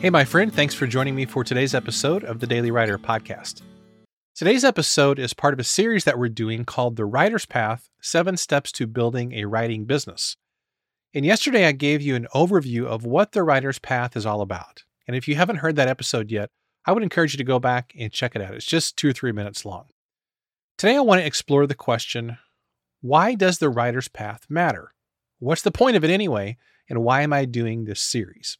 Hey, my friend, thanks for joining me for today's episode of the Daily Writer Podcast. Today's episode is part of a series that we're doing called The Writer's Path Seven Steps to Building a Writing Business. And yesterday I gave you an overview of what the Writer's Path is all about. And if you haven't heard that episode yet, I would encourage you to go back and check it out. It's just two or three minutes long. Today I want to explore the question why does the Writer's Path matter? What's the point of it anyway? And why am I doing this series?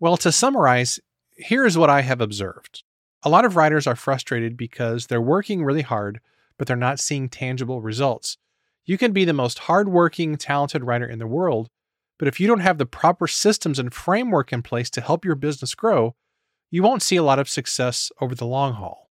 Well, to summarize, here is what I have observed. A lot of writers are frustrated because they're working really hard, but they're not seeing tangible results. You can be the most hardworking, talented writer in the world, but if you don't have the proper systems and framework in place to help your business grow, you won't see a lot of success over the long haul.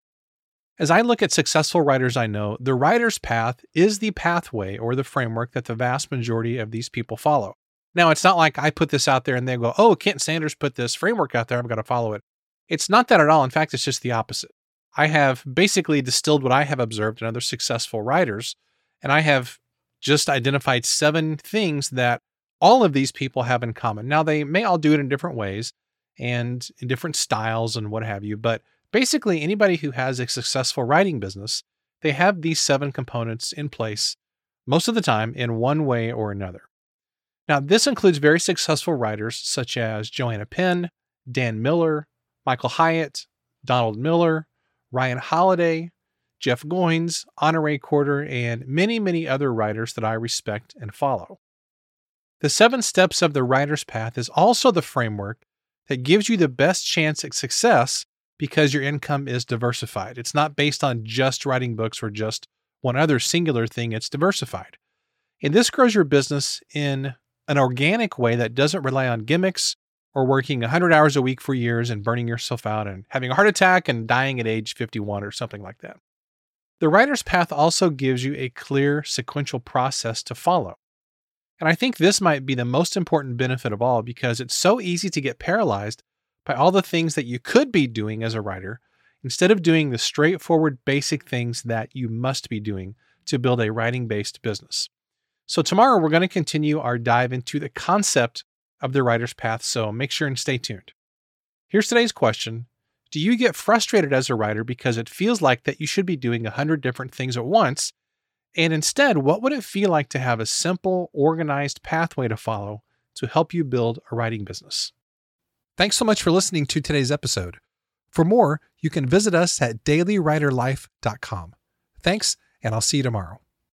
As I look at successful writers I know, the writer's path is the pathway or the framework that the vast majority of these people follow. Now, it's not like I put this out there and they go, oh, Kent Sanders put this framework out there. I'm going to follow it. It's not that at all. In fact, it's just the opposite. I have basically distilled what I have observed in other successful writers, and I have just identified seven things that all of these people have in common. Now, they may all do it in different ways and in different styles and what have you, but basically, anybody who has a successful writing business, they have these seven components in place most of the time in one way or another. Now, this includes very successful writers such as Joanna Penn, Dan Miller, Michael Hyatt, Donald Miller, Ryan Holiday, Jeff Goins, Honore Corder, and many, many other writers that I respect and follow. The seven steps of the writer's path is also the framework that gives you the best chance at success because your income is diversified. It's not based on just writing books or just one other singular thing, it's diversified. And this grows your business in an organic way that doesn't rely on gimmicks or working 100 hours a week for years and burning yourself out and having a heart attack and dying at age 51 or something like that. The writer's path also gives you a clear sequential process to follow. And I think this might be the most important benefit of all because it's so easy to get paralyzed by all the things that you could be doing as a writer instead of doing the straightforward basic things that you must be doing to build a writing based business. So, tomorrow we're going to continue our dive into the concept of the writer's path, so make sure and stay tuned. Here's today's question Do you get frustrated as a writer because it feels like that you should be doing a 100 different things at once? And instead, what would it feel like to have a simple, organized pathway to follow to help you build a writing business? Thanks so much for listening to today's episode. For more, you can visit us at dailywriterlife.com. Thanks, and I'll see you tomorrow.